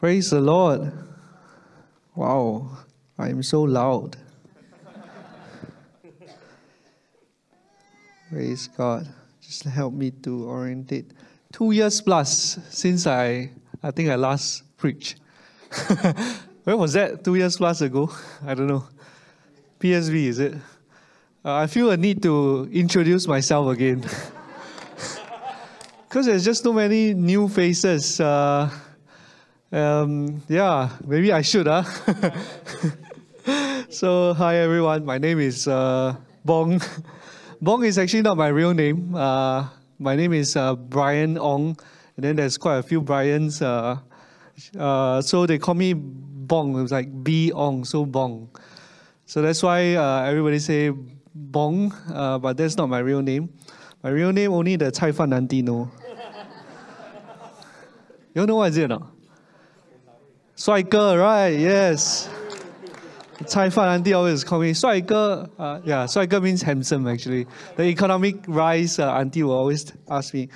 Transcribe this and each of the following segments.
Praise the Lord. Wow, I am so loud. Praise God. Just help me to orientate. Two years plus since I, I think I last preached. Where was that? Two years plus ago? I don't know. PSV, is it? Uh, I feel a need to introduce myself again. Because there's just so many new faces. Uh, um, yeah, maybe I should, huh? so, hi everyone. My name is uh, Bong. Bong is actually not my real name. Uh, my name is uh, Brian Ong, and then there's quite a few Brians. Uh, uh, so they call me Bong. It was like B Ong, so Bong. So that's why uh, everybody say Bong, but that's not my real name. My real name only the Cai Fan auntie know. you know what is it or not? Swaiger, right? Yes. Cai Fan auntie always call me Swaiger. Uh, yeah, means handsome actually. The economic rice, uh, Auntie will always ask me,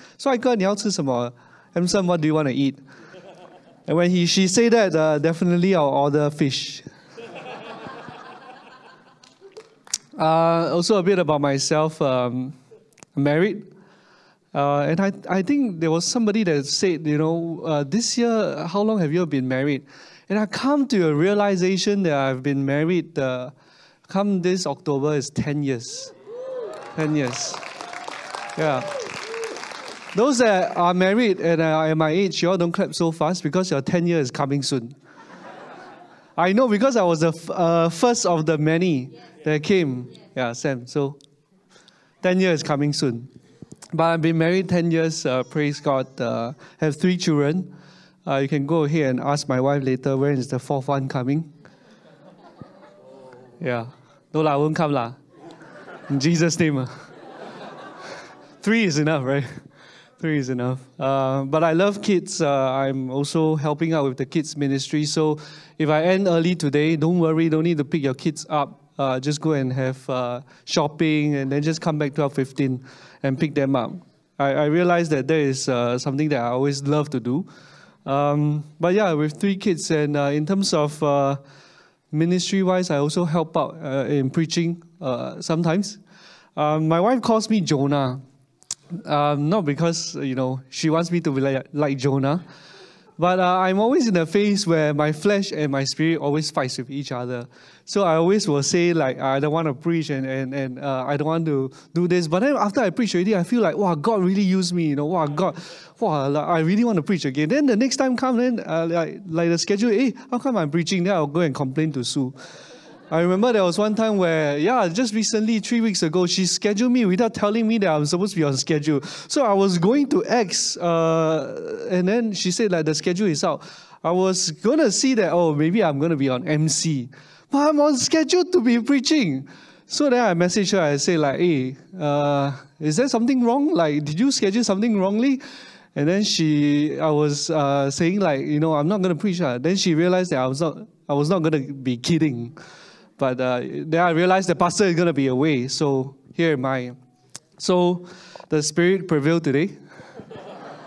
Handsome, what do you want to eat? And when he, she say that, uh, definitely I'll order fish. Uh, also a bit about myself. Um, married. Uh, and I, I think there was somebody that said, you know, uh, this year, how long have you been married? And I come to a realization that I've been married, uh, come this October is 10 years. 10 years. Yeah. Those that are married and are at my age, you all don't clap so fast because your 10 years is coming soon. I know because I was the f- uh, first of the many that came. Yeah, Sam. So 10 years coming soon. But I've been married 10 years, uh, praise God. Uh, have three children. Uh, you can go here and ask my wife later when is the fourth one coming. Yeah. No, la, won't come. La. In Jesus' name. Uh. Three is enough, right? Three is enough. Uh, but I love kids. Uh, I'm also helping out with the kids ministry. So if I end early today, don't worry. Don't need to pick your kids up. Uh, just go and have uh, shopping and then just come back 12.15 and pick them up. I, I realize that there is uh, something that I always love to do. Um, but yeah, with three kids and uh, in terms of uh, ministry-wise, I also help out uh, in preaching sometimes. Um, my wife calls me Jonah. Um, not because, you know, she wants me to be like, like Jonah, but uh, I'm always in a phase where my flesh and my spirit always fights with each other. So I always will say like I don't want to preach and and, and uh, I don't want to do this. But then after I preach already, I feel like wow, God really used me. You know, wow, God, wow, like, I really want to preach again. Then the next time come, then uh, like like the schedule, hey, how come I'm preaching? Then I'll go and complain to Sue. I remember there was one time where, yeah, just recently, three weeks ago, she scheduled me without telling me that I'm supposed to be on schedule. So I was going to X, uh, and then she said like the schedule is out. I was gonna see that, oh, maybe I'm gonna be on MC, but I'm on schedule to be preaching. So then I messaged her, I say like, hey, uh, is there something wrong? Like, did you schedule something wrongly? And then she, I was uh, saying like, you know, I'm not gonna preach. Uh. Then she realized that I was not, I was not gonna be kidding. But uh, then I realized the pastor is going to be away. So here am I. So the spirit prevailed today.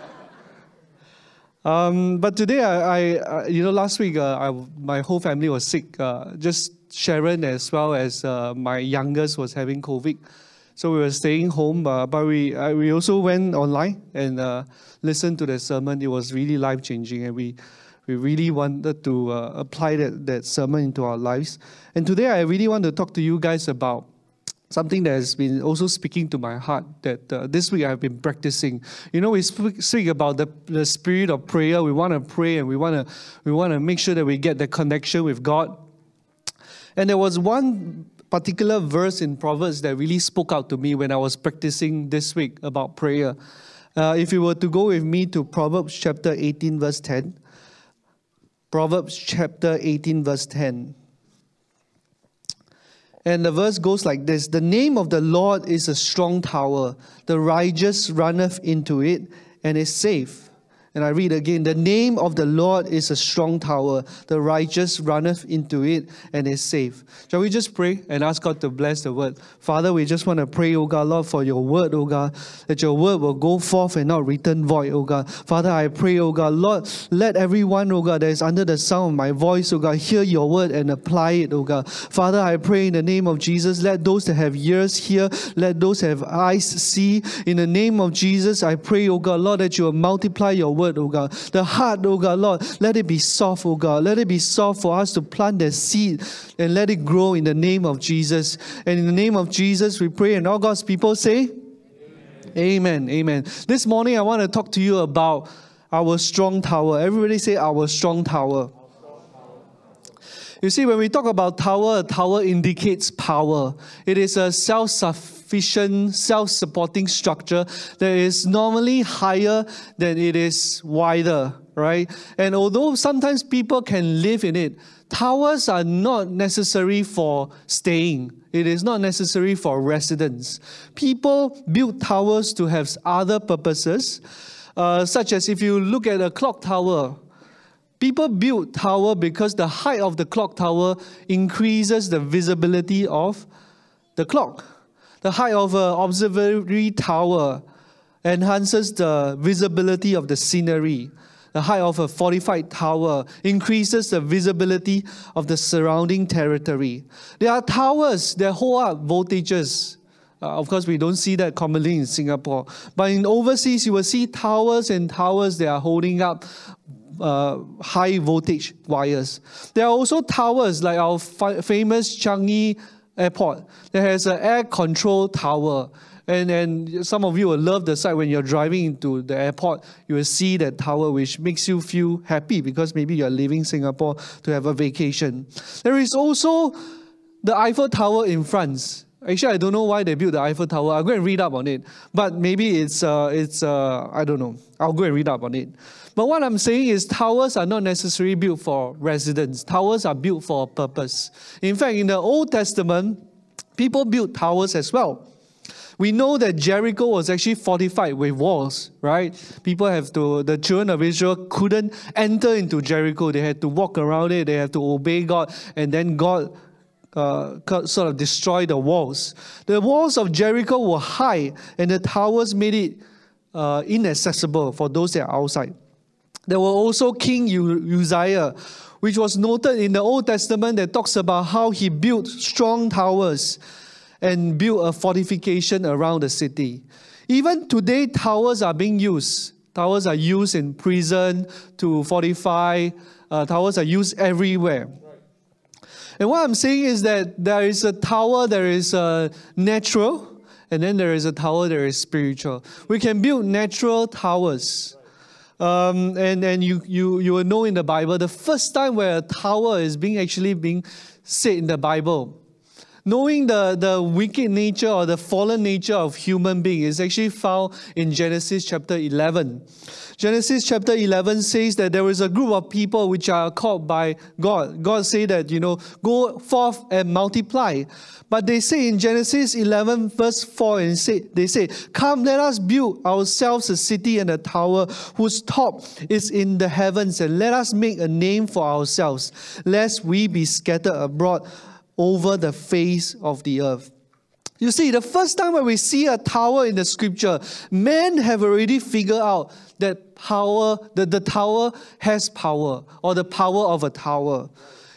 um, but today, I, I, you know, last week, uh, I, my whole family was sick. Uh, just Sharon as well as uh, my youngest was having COVID. So we were staying home, uh, but we, we also went online and uh, listened to the sermon. It was really life changing, and we we really wanted to uh, apply that, that sermon into our lives. And today I really want to talk to you guys about something that has been also speaking to my heart that uh, this week I've been practicing. You know, we speak, about the, the spirit of prayer. We want to pray and we want to we want to make sure that we get the connection with God. And there was one particular verse in Proverbs that really spoke out to me when I was practicing this week about prayer. Uh, if you were to go with me to Proverbs chapter 18, verse 10, Proverbs chapter 18, verse 10. And the verse goes like this The name of the Lord is a strong tower, the righteous runneth into it and is safe. And I read again The name of the Lord is a strong tower. The righteous runneth into it and is safe. Shall we just pray and ask God to bless the word? Father, we just want to pray, oh God, Lord, for your word, oh God, that your word will go forth and not return void, oh God. Father, I pray, oh God, Lord, let everyone, oh God, that is under the sound of my voice, oh God, hear your word and apply it, oh God. Father, I pray in the name of Jesus, let those that have ears hear, let those that have eyes see. In the name of Jesus, I pray, oh God, Lord, that you will multiply your word word, oh God. The heart, oh God, Lord, let it be soft, oh God. Let it be soft for us to plant the seed and let it grow in the name of Jesus. And in the name of Jesus, we pray, and all God's people say, Amen. Amen. Amen. This morning, I want to talk to you about our strong tower. Everybody say, Our strong tower. You see, when we talk about tower, a tower indicates power. It is a self sufficient, self supporting structure that is normally higher than it is wider, right? And although sometimes people can live in it, towers are not necessary for staying. It is not necessary for residence. People build towers to have other purposes, uh, such as if you look at a clock tower, People build tower because the height of the clock tower increases the visibility of the clock. The height of an observatory tower enhances the visibility of the scenery. The height of a fortified tower increases the visibility of the surrounding territory. There are towers that hold up voltages. Uh, of course, we don't see that commonly in Singapore. But in overseas, you will see towers and towers that are holding up uh, high voltage wires. There are also towers like our famous Changi Airport that has an air control tower. And, and some of you will love the sight when you're driving into the airport. You will see that tower, which makes you feel happy because maybe you're leaving Singapore to have a vacation. There is also the Eiffel Tower in France. Actually, I don't know why they built the Eiffel Tower. I'll go and read up on it. But maybe it's, uh, it's uh, I don't know. I'll go and read up on it. But what I'm saying is, towers are not necessarily built for residence, towers are built for a purpose. In fact, in the Old Testament, people built towers as well. We know that Jericho was actually fortified with walls, right? People have to, the children of Israel couldn't enter into Jericho. They had to walk around it, they had to obey God, and then God uh, sort of destroyed the walls. The walls of Jericho were high, and the towers made it uh, inaccessible for those that are outside. There were also King Uzziah, which was noted in the Old Testament that talks about how he built strong towers and built a fortification around the city. Even today, towers are being used. Towers are used in prison to fortify. Uh, towers are used everywhere. And what I'm saying is that there is a tower, there is a natural, and then there is a tower, that is spiritual. We can build natural towers um, and and you, you, you will know in the Bible, the first time where a tower is being actually being said in the Bible, knowing the, the wicked nature or the fallen nature of human being is actually found in Genesis chapter 11. Genesis chapter 11 says that there is a group of people which are called by God. God say that, you know, go forth and multiply. But they say in Genesis 11 verse 4 and say, they say, come let us build ourselves a city and a tower whose top is in the heavens and let us make a name for ourselves lest we be scattered abroad over the face of the earth. You see, the first time when we see a tower in the scripture, men have already figured out that power, that the tower has power, or the power of a tower.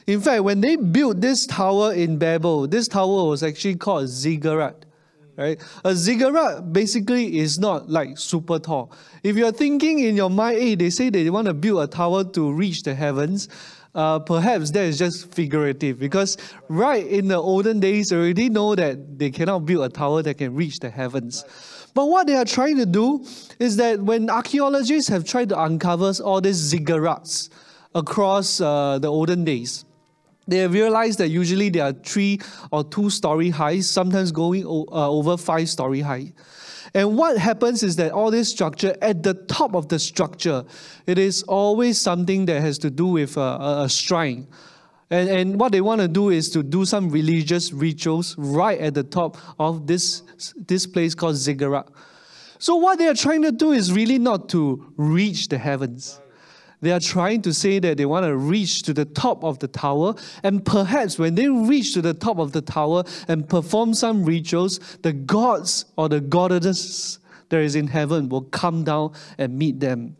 In fact, when they built this tower in Babel, this tower was actually called ziggurat. Right? A ziggurat basically is not like super tall. If you're thinking in your mind, hey, they say they want to build a tower to reach the heavens, uh, perhaps that is just figurative because right in the olden days, already know that they cannot build a tower that can reach the heavens. But what they are trying to do is that when archaeologists have tried to uncover all these ziggurats across uh, the olden days, they have realized that usually they are three or two story high, sometimes going uh, over five story high. And what happens is that all this structure, at the top of the structure, it is always something that has to do with a, a, a shrine. And, and what they want to do is to do some religious rituals right at the top of this, this place called ziggurat. So, what they are trying to do is really not to reach the heavens. They are trying to say that they want to reach to the top of the tower, and perhaps when they reach to the top of the tower and perform some rituals, the gods or the goddesses that is in heaven will come down and meet them.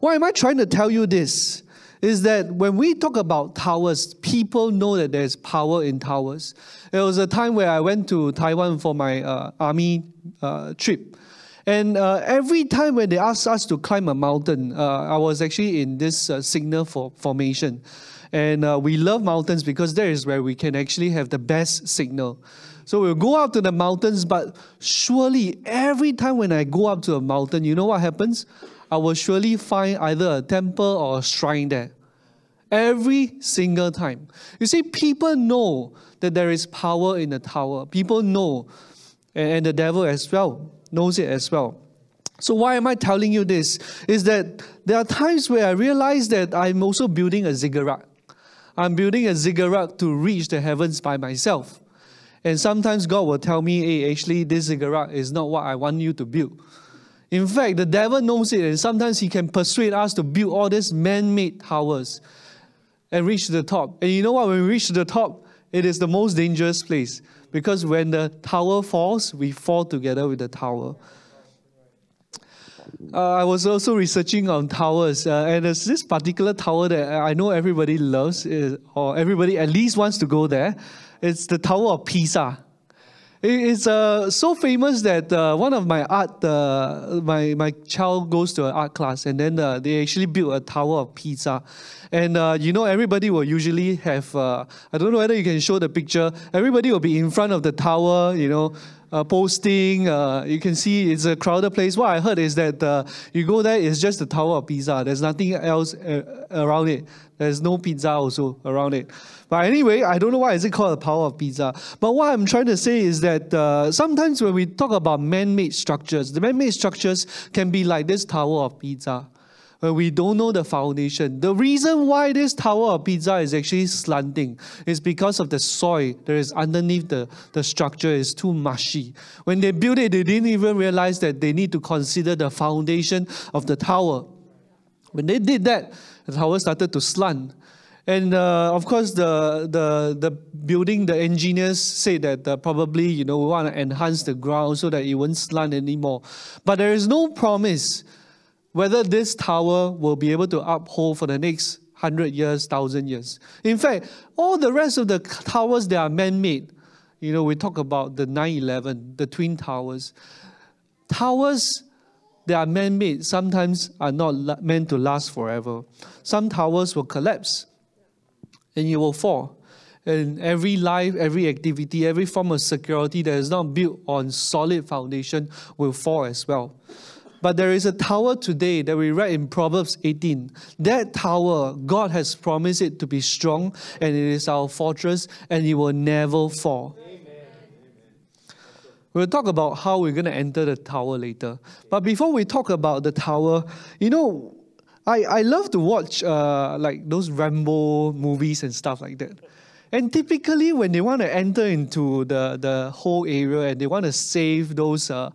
Why am I trying to tell you this? Is that when we talk about towers, people know that there's power in towers. There was a time where I went to Taiwan for my uh, army uh, trip. And uh, every time when they asked us to climb a mountain, uh, I was actually in this uh, signal for formation. And uh, we love mountains because there is where we can actually have the best signal. So we'll go up to the mountains, but surely every time when I go up to a mountain, you know what happens? I will surely find either a temple or a shrine there. Every single time. You see, people know that there is power in the tower. People know, and the devil as well knows it as well. So, why am I telling you this? Is that there are times where I realize that I'm also building a ziggurat. I'm building a ziggurat to reach the heavens by myself. And sometimes God will tell me, hey, actually, this ziggurat is not what I want you to build. In fact, the devil knows it, and sometimes he can persuade us to build all these man made towers and reach the top. And you know what? When we reach the top, it is the most dangerous place because when the tower falls, we fall together with the tower. Uh, I was also researching on towers, uh, and there's this particular tower that I know everybody loves, or everybody at least wants to go there. It's the Tower of Pisa. It's uh, so famous that uh, one of my art, uh, my, my child goes to an art class, and then uh, they actually built a Tower of pizza. And uh, you know, everybody will usually have, uh, I don't know whether you can show the picture, everybody will be in front of the tower, you know, uh, posting. Uh, you can see it's a crowded place. What I heard is that uh, you go there, it's just the Tower of Pisa. There's nothing else uh, around it. There's no pizza also around it. But anyway, I don't know why is it called the Tower of Pisa. But what I'm trying to say is that uh, sometimes when we talk about man-made structures, the man-made structures can be like this Tower of Pisa when we don't know the foundation. The reason why this tower of pizza is actually slanting is because of the soil that is underneath the, the structure is too mushy. When they built it, they didn't even realize that they need to consider the foundation of the tower. When they did that, the tower started to slant. And uh, of course, the, the, the building, the engineers say that uh, probably, you know, we want to enhance the ground so that it won't slant anymore. But there is no promise whether this tower will be able to uphold for the next 100 years, 1,000 years. In fact, all the rest of the towers, they are man-made. You know, we talk about the 9-11, the Twin Towers. Towers, they are man-made, sometimes are not meant to last forever. Some towers will collapse and you will fall. And every life, every activity, every form of security that is not built on solid foundation will fall as well. But there is a tower today that we read in Proverbs 18. That tower, God has promised it to be strong, and it is our fortress, and it will never fall. We'll talk about how we're going to enter the tower later. But before we talk about the tower, you know, I, I love to watch uh, like those Rambo movies and stuff like that. And typically, when they want to enter into the, the whole area and they want to save those uh,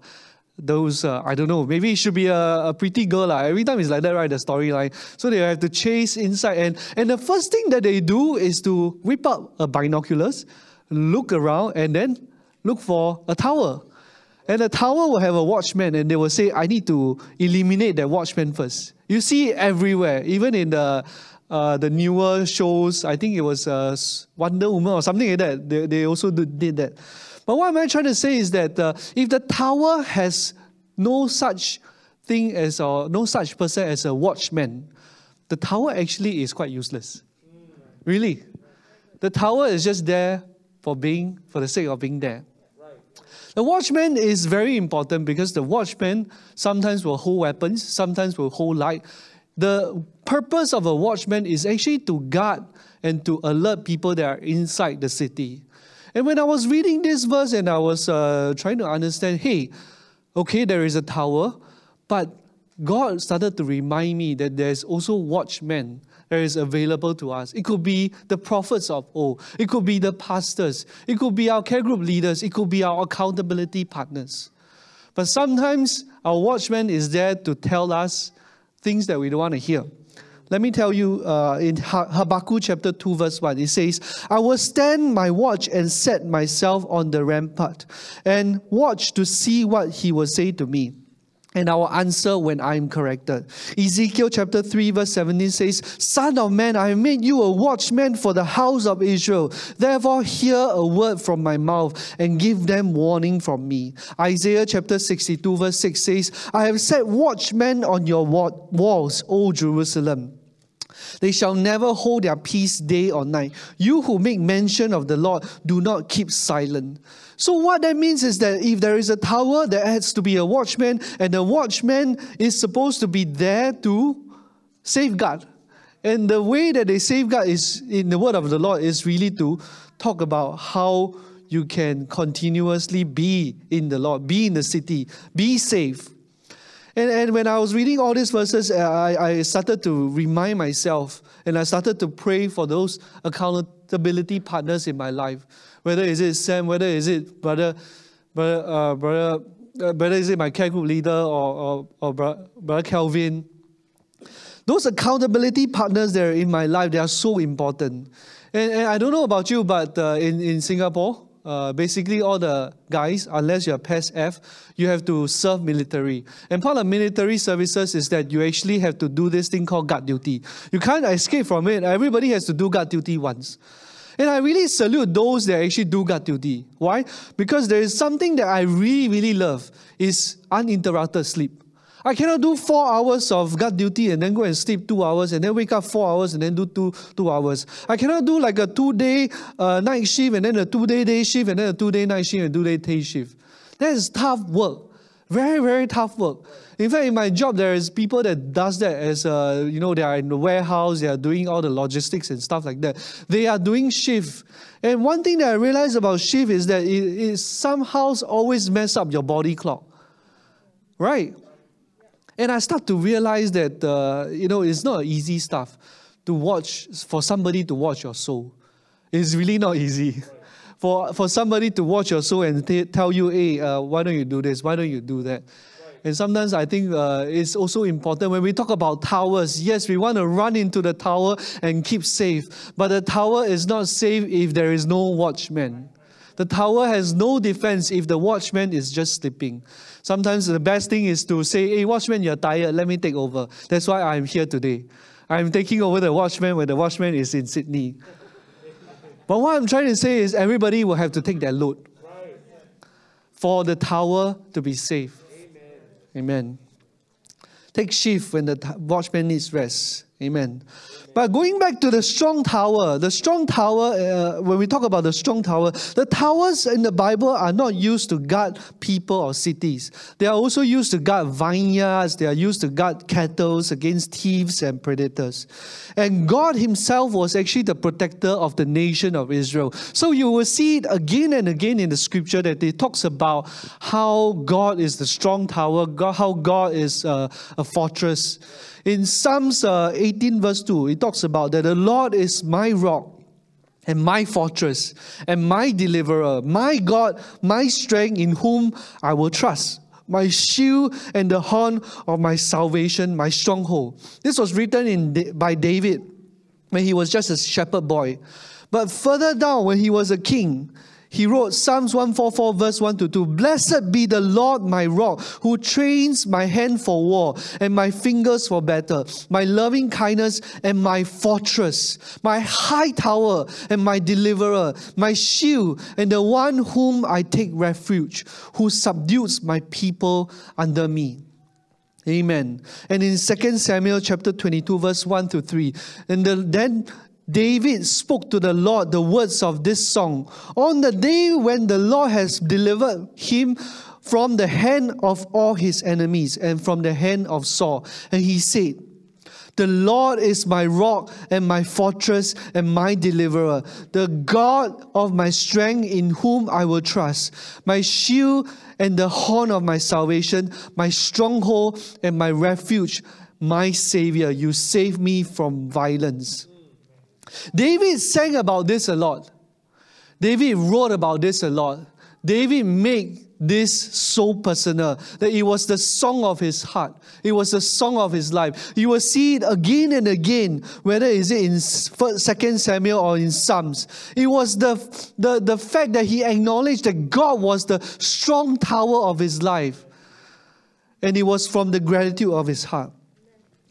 those uh, I don't know maybe it should be a, a pretty girl like. every time it's like that right the storyline. So they have to chase inside and and the first thing that they do is to whip out a binoculars look around and then look for a tower. And the tower will have a watchman and they will say I need to eliminate that watchman first. You see everywhere. Even in the uh, the newer shows I think it was uh, Wonder Woman or something like that they, they also did that but what am I trying to say is that uh, if the tower has no such thing as or no such person as a watchman, the tower actually is quite useless. Really. The tower is just there for being for the sake of being there. The watchman is very important because the watchman sometimes will hold weapons, sometimes will hold light. The purpose of a watchman is actually to guard and to alert people that are inside the city. And when I was reading this verse and I was uh, trying to understand, hey, okay, there is a tower, but God started to remind me that there's also watchmen that is available to us. It could be the prophets of old, it could be the pastors, it could be our care group leaders, it could be our accountability partners. But sometimes our watchman is there to tell us things that we don't want to hear. Let me tell you uh, in Habakkuk chapter 2, verse 1, it says, I will stand my watch and set myself on the rampart and watch to see what he will say to me and I will answer when I am corrected. Ezekiel chapter 3, verse 17 says, Son of man, I have made you a watchman for the house of Israel. Therefore, hear a word from my mouth and give them warning from me. Isaiah chapter 62, verse 6 says, I have set watchmen on your walls, O Jerusalem. They shall never hold their peace day or night. You who make mention of the Lord, do not keep silent. So, what that means is that if there is a tower, there has to be a watchman, and the watchman is supposed to be there to safeguard. And the way that they safeguard is in the word of the Lord is really to talk about how you can continuously be in the Lord, be in the city, be safe. And, and when I was reading all these verses, uh, I, I started to remind myself and I started to pray for those accountability partners in my life. Whether is it Sam, whether is it brother, brother, uh, brother, uh, whether is it my care group leader or, or, or brother, Kelvin. Those accountability partners that are in my life, they are so important. And, and I don't know about you, but uh, in, in Singapore, uh, basically all the guys, unless you're PES F, you have to serve military. And part of military services is that you actually have to do this thing called guard duty. You can't escape from it. Everybody has to do guard duty once. And I really salute those that actually do guard duty. Why? Because there is something that I really, really love is uninterrupted sleep. I cannot do four hours of guard duty and then go and sleep two hours and then wake up four hours and then do two, two hours. I cannot do like a two day uh, night shift and then a two day day shift and then a two day night shift and two day day shift. That is tough work. Very, very tough work. In fact, in my job, there is people that does that as, uh, you know, they are in the warehouse, they are doing all the logistics and stuff like that. They are doing shift. And one thing that I realized about shift is that it, it somehow always mess up your body clock. Right? And I start to realize that, uh, you know, it's not easy stuff to watch, for somebody to watch your soul. It's really not easy. For, for somebody to watch your soul and t- tell you, hey, uh, why don't you do this? Why don't you do that? And sometimes I think uh, it's also important when we talk about towers. Yes, we want to run into the tower and keep safe, but the tower is not safe if there is no watchman. The tower has no defense if the watchman is just sleeping. Sometimes the best thing is to say, hey, watchman, you're tired, let me take over. That's why I'm here today. I'm taking over the watchman when the watchman is in Sydney. But what I'm trying to say is everybody will have to take that load for the tower to be safe. Amen. Amen. Take shift when the watchman needs rest. Amen. But going back to the strong tower, the strong tower, uh, when we talk about the strong tower, the towers in the Bible are not used to guard people or cities. They are also used to guard vineyards, they are used to guard cattle against thieves and predators. And God Himself was actually the protector of the nation of Israel. So you will see it again and again in the scripture that it talks about how God is the strong tower, how God is uh, a fortress. In Psalms uh, 18, verse 2, it talks about that the Lord is my rock and my fortress and my deliverer, my God, my strength in whom I will trust, my shield and the horn of my salvation, my stronghold. This was written in, by David when he was just a shepherd boy. But further down, when he was a king, he wrote Psalms 144, verse 1 to 2 Blessed be the Lord my rock, who trains my hand for war and my fingers for battle, my loving kindness and my fortress, my high tower and my deliverer, my shield and the one whom I take refuge, who subdues my people under me. Amen. And in 2 Samuel chapter 22, verse 1 to 3, and the, then David spoke to the Lord the words of this song. On the day when the Lord has delivered him from the hand of all his enemies and from the hand of Saul. And he said, The Lord is my rock and my fortress and my deliverer, the God of my strength in whom I will trust, my shield and the horn of my salvation, my stronghold and my refuge, my Savior. You save me from violence. David sang about this a lot. David wrote about this a lot. David made this so personal that it was the song of his heart. It was the song of his life. You will see it again and again, whether is it in Second Samuel or in Psalms. It was the, the, the fact that he acknowledged that God was the strong tower of his life. And it was from the gratitude of his heart.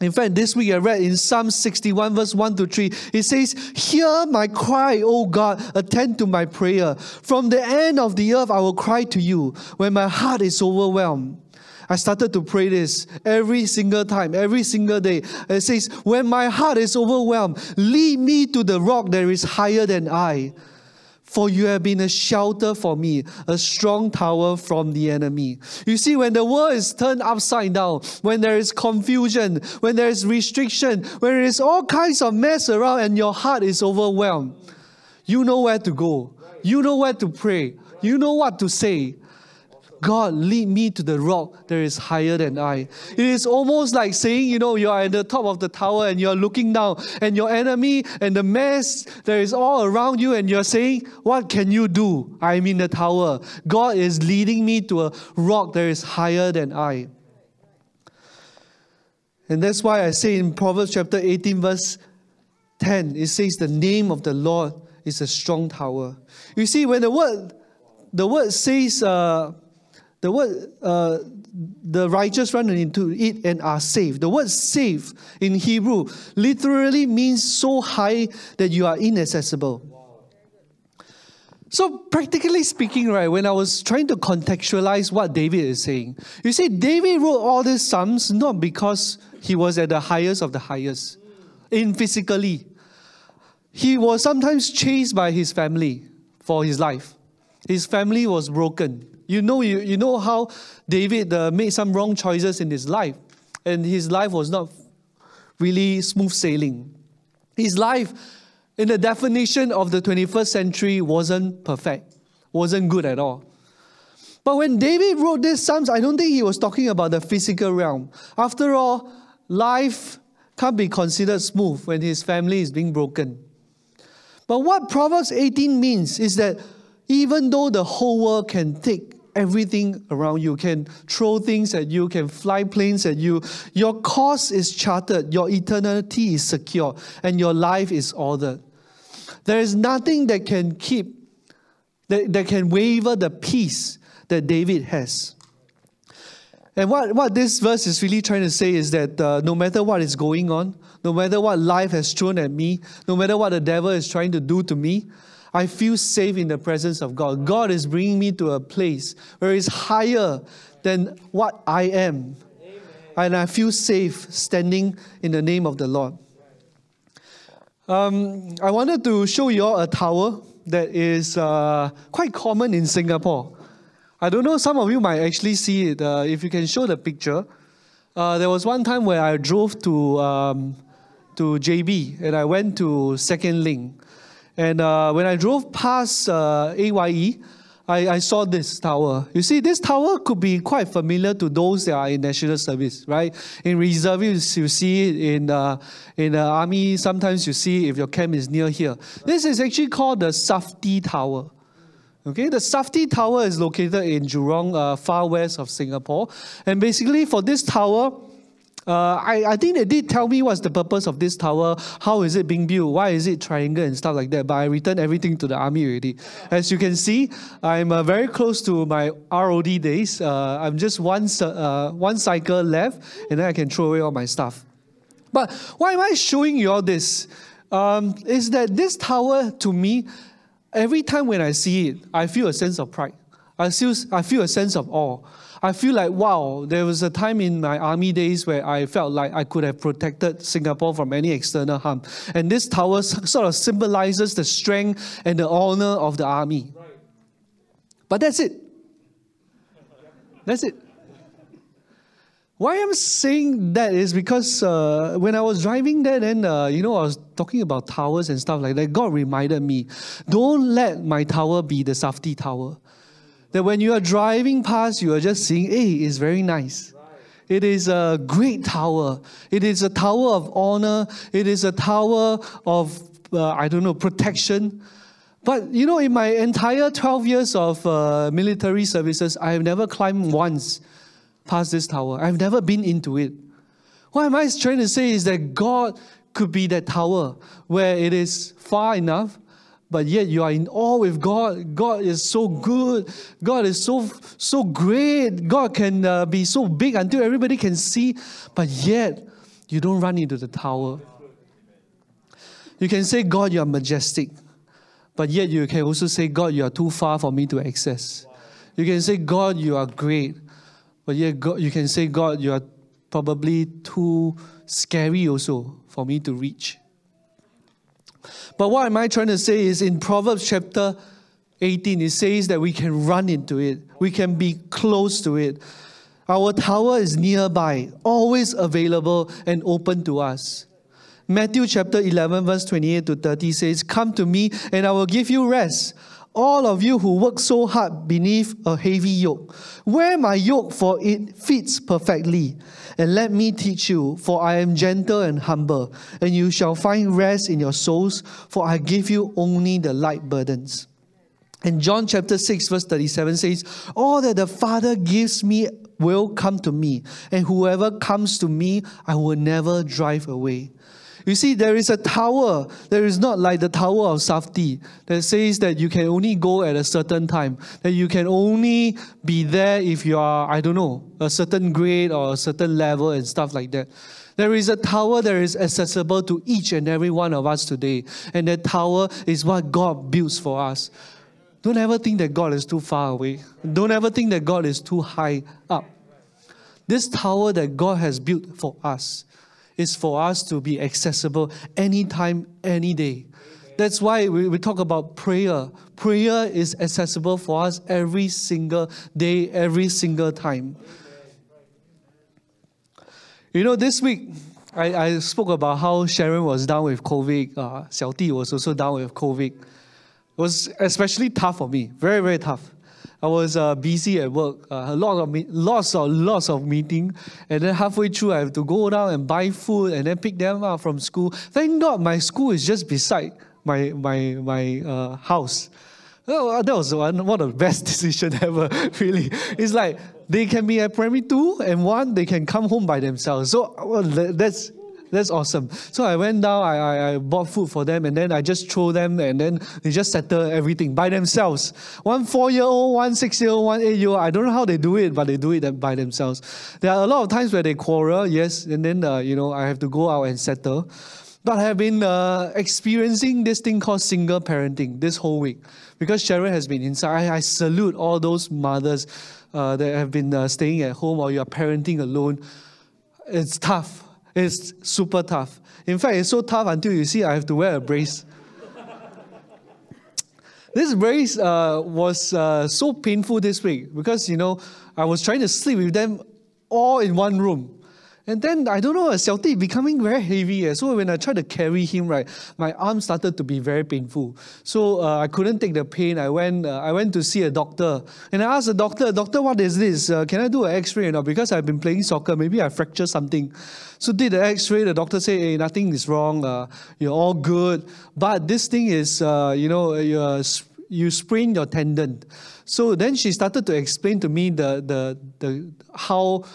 In fact, this week I read in Psalm 61, verse 1 to 3, it says, Hear my cry, O God, attend to my prayer. From the end of the earth I will cry to you when my heart is overwhelmed. I started to pray this every single time, every single day. It says, When my heart is overwhelmed, lead me to the rock that is higher than I for you have been a shelter for me, a strong tower from the enemy. You see, when the world is turned upside down, when there is confusion, when there is restriction, when there is all kinds of mess around and your heart is overwhelmed, you know where to go. You know where to pray. You know what to say. God, lead me to the rock that is higher than I. It is almost like saying, you know, you are at the top of the tower and you're looking down, and your enemy and the mess that is all around you, and you're saying, What can you do? I'm in the tower. God is leading me to a rock that is higher than I. And that's why I say in Proverbs chapter 18, verse 10, it says, The name of the Lord is a strong tower. You see, when the word the word says uh, the word, uh, the righteous run into it and are saved. The word saved in Hebrew literally means so high that you are inaccessible. So, practically speaking, right, when I was trying to contextualize what David is saying, you see, David wrote all these Psalms not because he was at the highest of the highest in physically. He was sometimes chased by his family for his life. His family was broken. You know, you, you know how David uh, made some wrong choices in his life, and his life was not really smooth sailing. His life, in the definition of the 21st century, wasn't perfect, wasn't good at all. But when David wrote these Psalms, I don't think he was talking about the physical realm. After all, life can't be considered smooth when his family is being broken. But what Proverbs 18 means is that even though the whole world can take everything around you, can throw things at you, can fly planes at you, your course is charted, your eternity is secure, and your life is ordered. There is nothing that can keep, that, that can waver the peace that David has. And what, what this verse is really trying to say is that uh, no matter what is going on, no matter what life has thrown at me, no matter what the devil is trying to do to me, I feel safe in the presence of God. God is bringing me to a place where it's higher than what I am. Amen. And I feel safe standing in the name of the Lord. Um, I wanted to show you all a tower that is uh, quite common in Singapore. I don't know, some of you might actually see it. Uh, if you can show the picture. Uh, there was one time where I drove to, um, to JB and I went to Second Link. And uh, when I drove past uh, AYE, I, I, saw this tower. You see, this tower could be quite familiar to those that are in national service, right? In reservists, you see it in uh, in the army. Sometimes you see if your camp is near here. This is actually called the Safti Tower. Okay, the Safti Tower is located in Jurong, uh, far west of Singapore, and basically for this tower uh, I, I think they did tell me what's the purpose of this tower, how is it being built, why is it triangle and stuff like that. But I returned everything to the army already. As you can see, I'm uh, very close to my ROD days. Uh, I'm just one, uh, one cycle left, and then I can throw away all my stuff. But why am I showing you all this? Um, is that this tower to me, every time when I see it, I feel a sense of pride. I feel, I feel a sense of awe. I feel like, wow, there was a time in my army days where I felt like I could have protected Singapore from any external harm. And this tower sort of symbolizes the strength and the honor of the army. But that's it. That's it. Why I'm saying that is because uh, when I was driving there, then uh, you know I was talking about towers and stuff like that. God reminded me, don't let my tower be the Safti tower that when you are driving past, you are just seeing, hey, it's very nice. It is a great tower. It is a tower of honor. It is a tower of, uh, I don't know, protection. But you know, in my entire 12 years of uh, military services, I have never climbed once past this tower. I've never been into it. What am I trying to say is that God could be that tower where it is far enough, but yet you are in awe with God. God is so good. God is so so great. God can uh, be so big until everybody can see, but yet you don't run into the tower. You can say, God, you are majestic. But yet you can also say, God, you are too far for me to access. You can say, God, you are great. But yet God, you can say, God, you are probably too scary also for me to reach. But what am I trying to say is in Proverbs chapter 18, it says that we can run into it, we can be close to it. Our tower is nearby, always available and open to us. Matthew chapter 11, verse 28 to 30 says, Come to me, and I will give you rest. All of you who work so hard beneath a heavy yoke, wear my yoke, for it fits perfectly. And let me teach you, for I am gentle and humble, and you shall find rest in your souls, for I give you only the light burdens. And John chapter 6, verse 37 says, All that the Father gives me will come to me, and whoever comes to me, I will never drive away. You see, there is a tower. There is not like the Tower of Safti that says that you can only go at a certain time, that you can only be there if you are, I don't know, a certain grade or a certain level and stuff like that. There is a tower that is accessible to each and every one of us today. And that tower is what God builds for us. Don't ever think that God is too far away. Don't ever think that God is too high up. This tower that God has built for us is for us to be accessible anytime, any day. That's why we, we talk about prayer. Prayer is accessible for us every single day, every single time. You know, this week, I, I spoke about how Sharon was down with COVID. Uh, Xiao Di was also down with COVID. It was especially tough for me, very, very tough. I was uh, busy at work, uh, a lot of lots of lots of meeting, and then halfway through I have to go down and buy food and then pick them up from school. Thank God my school is just beside my my my uh, house. Oh, that was one, one of the best decisions ever, really. It's like they can be at primary two and one, they can come home by themselves. So well, that's that's awesome. So I went down, I, I, I, bought food for them, and then I just throw them, and then they just settle everything by themselves. One four year old, one six year old, one eight year old. I don't know how they do it, but they do it by themselves. There are a lot of times where they quarrel, yes, and then uh, you know I have to go out and settle. But I have been uh, experiencing this thing called single parenting this whole week because Sharon has been inside. I, I salute all those mothers uh, that have been uh, staying at home or you are parenting alone. It's tough it's super tough. In fact, it's so tough until you see I have to wear a brace. this brace uh, was uh, so painful this week because, you know, I was trying to sleep with them all in one room. And then I don't know, Xiao becoming very heavy. Eh? So when I tried to carry him, right, my arm started to be very painful. So uh, I couldn't take the pain. I went, uh, I went to see a doctor, and I asked the doctor, "Doctor, what is this? Uh, can I do an X-ray?" You know, because I've been playing soccer, maybe I fractured something. So did the X-ray. The doctor said, "Hey, nothing is wrong. Uh, you're all good. But this thing is, uh, you know, you're." you sprained your tendon." So then she started to explain to me the the the how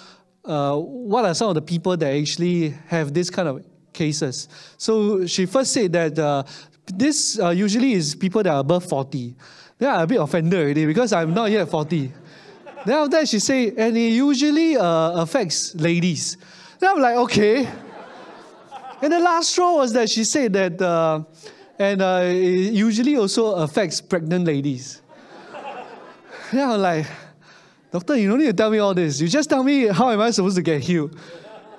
uh, what are some of the people that actually have this kind of cases. So she first said that uh, this uh, usually is people that are above 40. They are a bit offended already because I'm not yet 40. then after that she said, and it usually uh, affects ladies. Then I'm like, okay. and the last straw was that she said that, uh, and uh, it usually also affects pregnant ladies. then I'm like, Doctor, you don't need to tell me all this. You just tell me how am I supposed to get healed.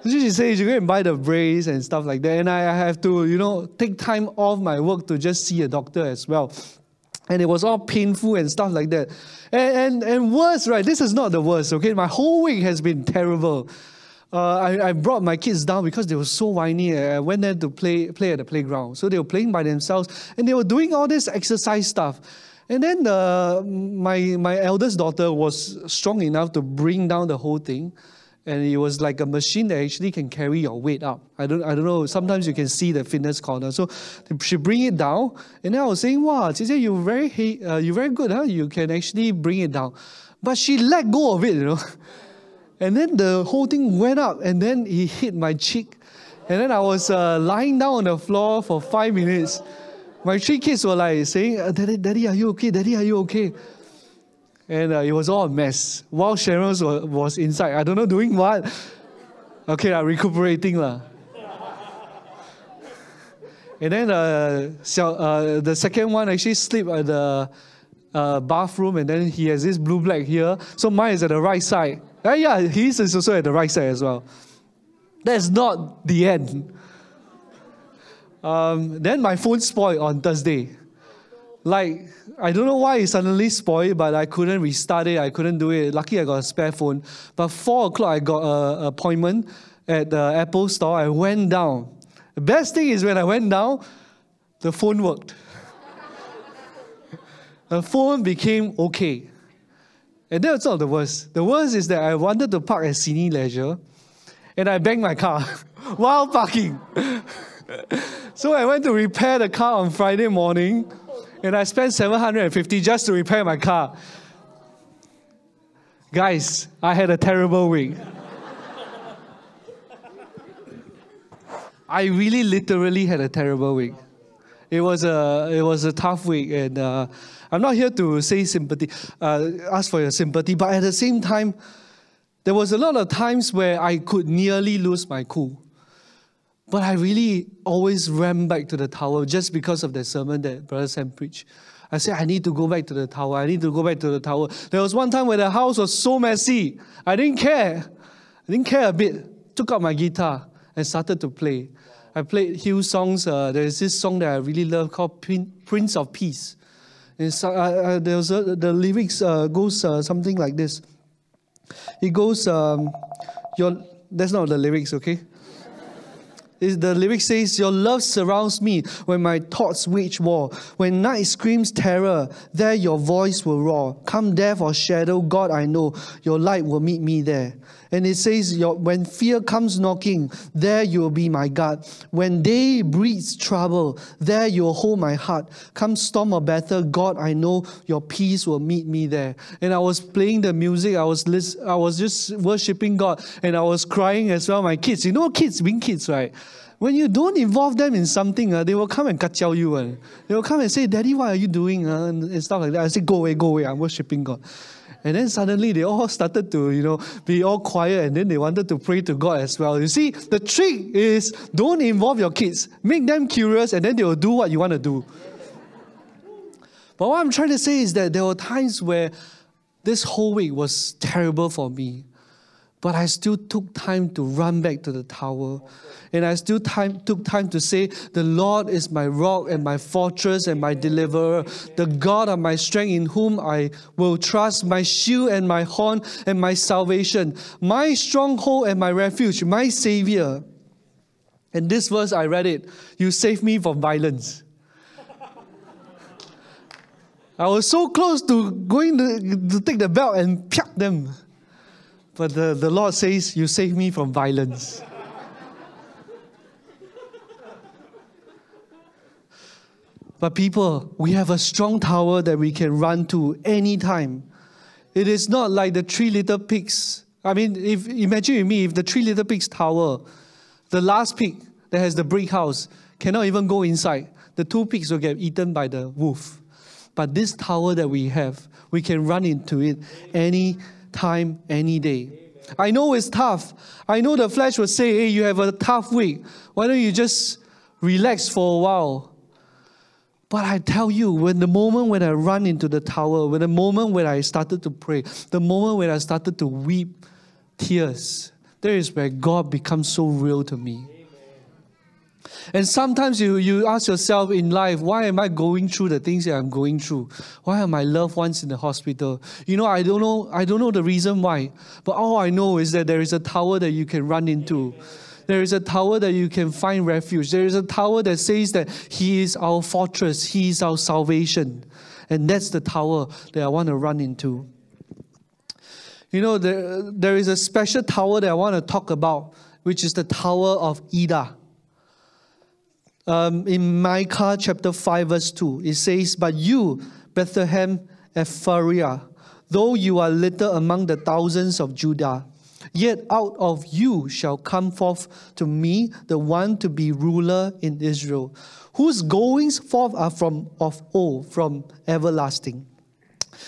So she says you go and buy the brace and stuff like that. And I have to, you know, take time off my work to just see a doctor as well. And it was all painful and stuff like that. And, and, and worse, right? This is not the worst, okay? My whole week has been terrible. Uh, I, I brought my kids down because they were so whiny. I went there to play, play at the playground. So they were playing by themselves and they were doing all this exercise stuff. And then uh, my, my eldest daughter was strong enough to bring down the whole thing. and it was like a machine that actually can carry your weight up. I don't, I don't know. Sometimes you can see the fitness corner. So she bring it down, and then I was saying, "Wow, Cici, you're very, uh, you very good, huh? You can actually bring it down." But she let go of it, you know. And then the whole thing went up, and then it hit my cheek. And then I was uh, lying down on the floor for five minutes. My three kids were like saying, uh, Daddy, Daddy, are you okay? Daddy, are you okay? And uh, it was all a mess. While Sharon was, was inside, I don't know doing what. Okay, I'm recuperating. La. And then uh, uh, the second one actually slept at the uh, bathroom, and then he has this blue black here. So mine is at the right side. Uh, yeah, his is also at the right side as well. That's not the end. Um, then my phone spoiled on Thursday. Like, I don't know why it suddenly spoiled, but I couldn't restart it. I couldn't do it. Lucky I got a spare phone. But 4 o'clock, I got an appointment at the Apple store. I went down. The best thing is when I went down, the phone worked. the phone became okay. And that's not the worst. The worst is that I wanted to park at Cineleisure and I banged my car while parking. so I went to repair the car on Friday morning and I spent 750 just to repair my car. Guys, I had a terrible week. I really literally had a terrible week. It was a, it was a tough week and uh, I'm not here to say sympathy, uh, ask for your sympathy, but at the same time, there was a lot of times where I could nearly lose my cool. But I really always ran back to the tower just because of the sermon that Brother Sam preached. I said, I need to go back to the tower. I need to go back to the tower. There was one time where the house was so messy. I didn't care. I didn't care a bit. Took out my guitar and started to play. I played Hillsongs. Uh, there's this song that I really love called Prince of Peace. Uh, uh, there's a, the lyrics uh, goes uh, something like this. It goes, um, your, that's not the lyrics, okay? The lyric says, Your love surrounds me when my thoughts wage war. When night screams terror, there your voice will roar. Come death or shadow, God, I know your light will meet me there. And it says, When fear comes knocking, there you will be my God. When day breeds trouble, there you will hold my heart. Come storm or battle, God, I know your peace will meet me there. And I was playing the music, I was list, I was just worshiping God, and I was crying as well. My kids, you know, kids being kids, right? When you don't involve them in something, uh, they will come and kacau you. Uh. They will come and say, Daddy, what are you doing? Uh, and stuff like that. I say, Go away, go away, I'm worshiping God. And then suddenly they all started to, you know, be all quiet and then they wanted to pray to God as well. You see, the trick is don't involve your kids. Make them curious and then they will do what you want to do. But what I'm trying to say is that there were times where this whole week was terrible for me. But I still took time to run back to the tower. And I still time, took time to say, The Lord is my rock and my fortress and my deliverer, the God of my strength in whom I will trust, my shield and my horn and my salvation, my stronghold and my refuge, my Savior. And this verse, I read it You save me from violence. I was so close to going to, to take the belt and piak them. But the, the Lord says, You save me from violence. but people, we have a strong tower that we can run to anytime. It is not like the three little pigs. I mean, if imagine with me, if the three little pigs tower, the last pig that has the brick house cannot even go inside, the two pigs will get eaten by the wolf. But this tower that we have, we can run into it any time, any day. I know it's tough. I know the flesh will say, hey, you have a tough week. Why don't you just relax for a while? But I tell you, when the moment when I run into the tower, when the moment when I started to pray, the moment when I started to weep tears, there is where God becomes so real to me. And sometimes you, you ask yourself in life, why am I going through the things that I'm going through? Why are my loved ones in the hospital? You know, I don't know, I don't know the reason why. But all I know is that there is a tower that you can run into. There is a tower that you can find refuge. There is a tower that says that He is our fortress, He is our salvation. And that's the tower that I want to run into. You know, there, there is a special tower that I want to talk about, which is the Tower of Ida. Um, in Micah chapter 5, verse 2, it says, But you, Bethlehem Ephrathah, though you are little among the thousands of Judah, yet out of you shall come forth to me the one to be ruler in Israel, whose goings forth are from of old, from everlasting.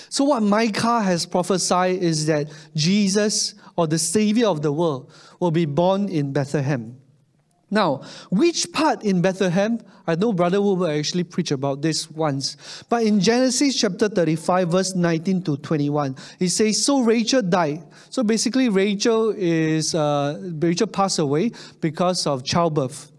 So, what Micah has prophesied is that Jesus, or the Savior of the world, will be born in Bethlehem. Now, which part in Bethlehem? I know Brother will actually preach about this once. But in Genesis chapter 35, verse 19 to 21, it says, So Rachel died. So basically, Rachel is uh, Rachel passed away because of childbirth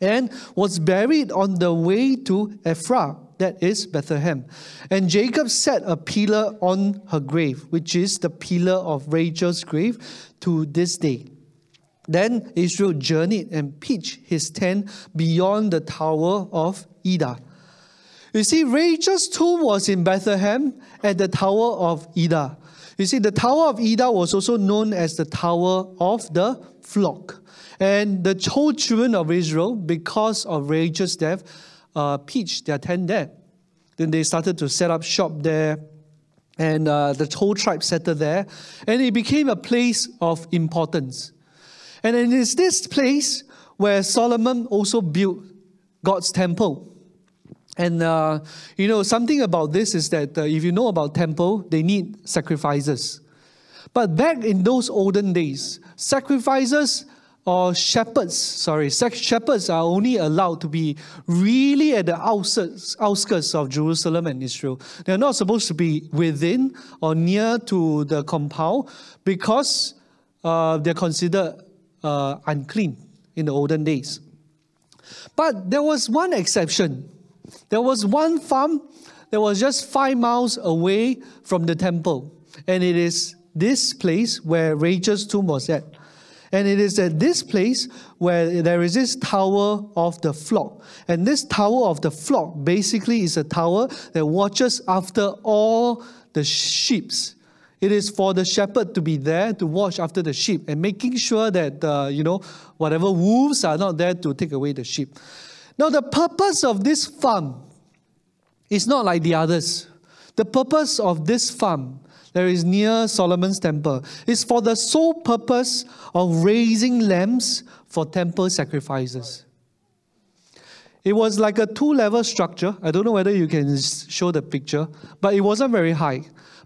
and was buried on the way to Ephrath that is Bethlehem. And Jacob set a pillar on her grave, which is the pillar of Rachel's grave to this day. Then Israel journeyed and pitched his tent beyond the tower of Ida. You see, Rachel's tomb was in Bethlehem at the tower of Ida. You see, the tower of Ida was also known as the tower of the flock. And the whole children of Israel, because of Rachel's death, uh, pitched their tent there. Then they started to set up shop there, and uh, the whole tribe settled there, and it became a place of importance. And it is this place where Solomon also built God's temple. And uh, you know something about this is that uh, if you know about temple, they need sacrifices. But back in those olden days, sacrifices or shepherds, sorry, shepherds are only allowed to be really at the outskirts, outskirts of Jerusalem and Israel. They're not supposed to be within or near to the compound because uh, they're considered uh, unclean in the olden days. But there was one exception. There was one farm that was just five miles away from the temple, and it is this place where Rachel's tomb was at. And it is at this place where there is this tower of the flock. And this tower of the flock basically is a tower that watches after all the sheep. It is for the shepherd to be there to watch after the sheep and making sure that, uh, you know, whatever wolves are not there to take away the sheep. Now, the purpose of this farm is not like the others. The purpose of this farm that is near Solomon's temple is for the sole purpose of raising lambs for temple sacrifices. It was like a two level structure. I don't know whether you can show the picture, but it wasn't very high.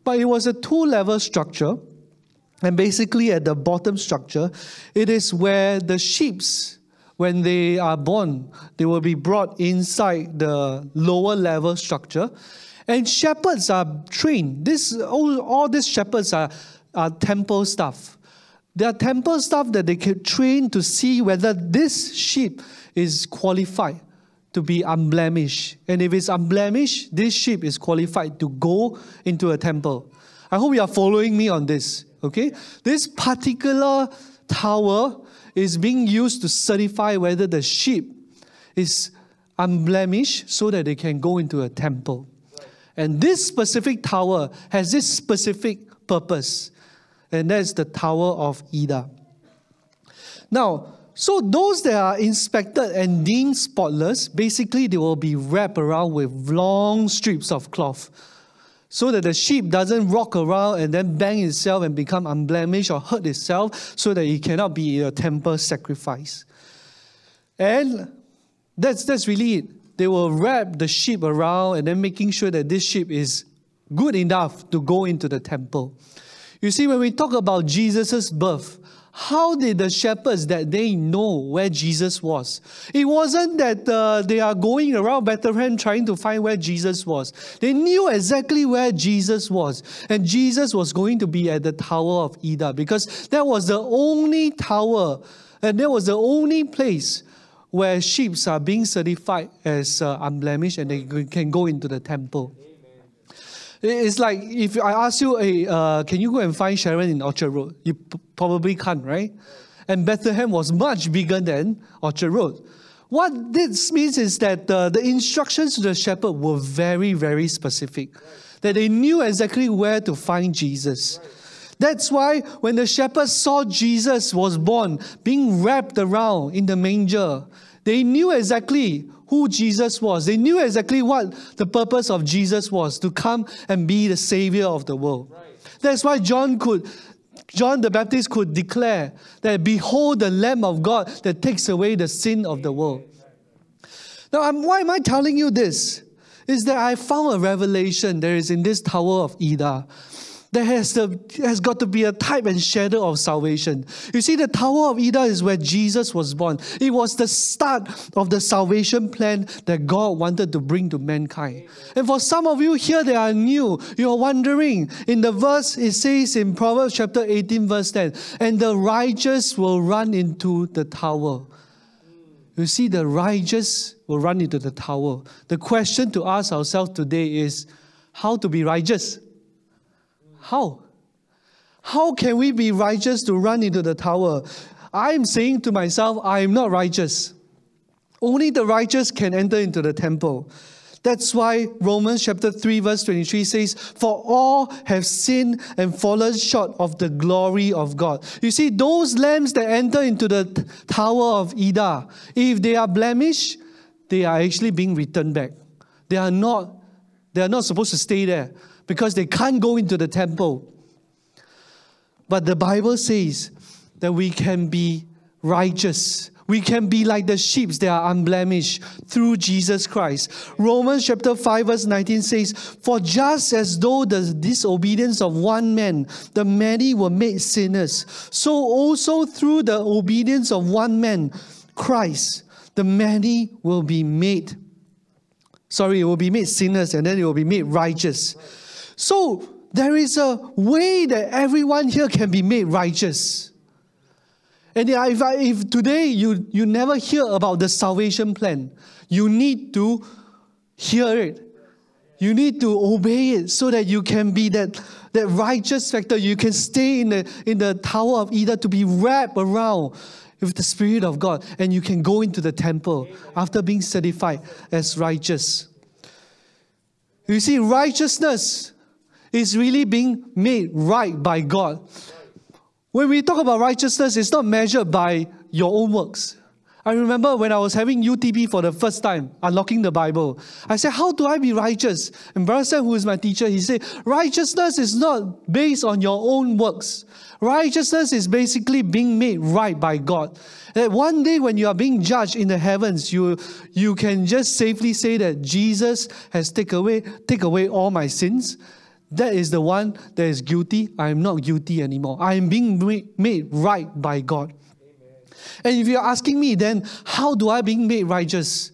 But it was a two level structure. And basically, at the bottom structure, it is where the sheep's when they are born, they will be brought inside the lower level structure. And shepherds are trained. This, all, all these shepherds are, are temple staff. They are temple staff that they can train to see whether this sheep is qualified to be unblemished. And if it's unblemished, this sheep is qualified to go into a temple. I hope you are following me on this. Okay? This particular tower is being used to certify whether the sheep is unblemished so that they can go into a temple. And this specific tower has this specific purpose, and that's the Tower of Ida. Now, so those that are inspected and deemed spotless, basically they will be wrapped around with long strips of cloth so that the sheep doesn't rock around and then bang itself and become unblemished or hurt itself so that it cannot be a temple sacrifice. And that's, that's really it they will wrap the sheep around and then making sure that this sheep is good enough to go into the temple. You see, when we talk about Jesus' birth, how did the shepherds that they know where Jesus was? It wasn't that uh, they are going around Bethlehem trying to find where Jesus was. They knew exactly where Jesus was. And Jesus was going to be at the Tower of Ida because that was the only tower and that was the only place where sheep are being certified as uh, unblemished and they can go into the temple. It's like if I ask you, hey, uh, can you go and find Sharon in Orchard Road? You p- probably can't, right? And Bethlehem was much bigger than Orchard Road. What this means is that uh, the instructions to the shepherd were very, very specific. That they knew exactly where to find Jesus. That's why when the shepherds saw Jesus was born, being wrapped around in the manger, they knew exactly who Jesus was. They knew exactly what the purpose of Jesus was to come and be the savior of the world. Right. That's why John could John the Baptist could declare that behold the lamb of God that takes away the sin of the world. Now, I'm, why am I telling you this? Is that I found a revelation there is in this Tower of Ida there has, has got to be a type and shadow of salvation. You see, the Tower of Ida is where Jesus was born. It was the start of the salvation plan that God wanted to bring to mankind. And for some of you here that are new, you're wondering. In the verse, it says in Proverbs chapter 18, verse 10, and the righteous will run into the tower. You see, the righteous will run into the tower. The question to ask ourselves today is how to be righteous? How? How can we be righteous to run into the tower? I'm saying to myself, I am not righteous. Only the righteous can enter into the temple. That's why Romans chapter 3, verse 23 says, For all have sinned and fallen short of the glory of God. You see, those lambs that enter into the tower of Ida, if they are blemished, they are actually being returned back. They are not, they are not supposed to stay there because they can't go into the temple. But the Bible says that we can be righteous. We can be like the sheep that are unblemished through Jesus Christ. Romans chapter 5, verse 19 says, For just as though the disobedience of one man, the many were made sinners, so also through the obedience of one man, Christ, the many will be made. Sorry, it will be made sinners and then it will be made righteous. So there is a way that everyone here can be made righteous. And if, I, if today you, you never hear about the salvation plan, you need to hear it. You need to obey it so that you can be that, that righteous factor. You can stay in the, in the Tower of Ida to be wrapped around with the Spirit of God. And you can go into the temple after being certified as righteous. You see, righteousness is really being made right by God. When we talk about righteousness, it's not measured by your own works. I remember when I was having UTB for the first time, unlocking the Bible. I said, How do I be righteous? And Brother Sam, who is my teacher, he said, Righteousness is not based on your own works. Righteousness is basically being made right by God. That one day when you are being judged in the heavens, you, you can just safely say that Jesus has take away, take away all my sins that is the one that is guilty. I am not guilty anymore. I am being made right by God. Amen. And if you're asking me, then how do I being made righteous?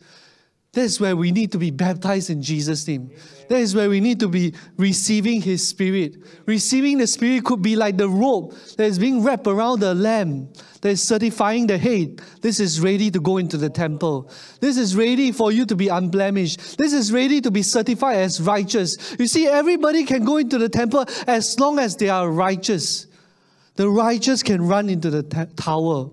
That's where we need to be baptized in Jesus' name. Amen. That is where we need to be receiving His Spirit. Receiving the Spirit could be like the rope that is being wrapped around the lamb, that is certifying the head. This is ready to go into the temple. This is ready for you to be unblemished. This is ready to be certified as righteous. You see, everybody can go into the temple as long as they are righteous. The righteous can run into the t- tower.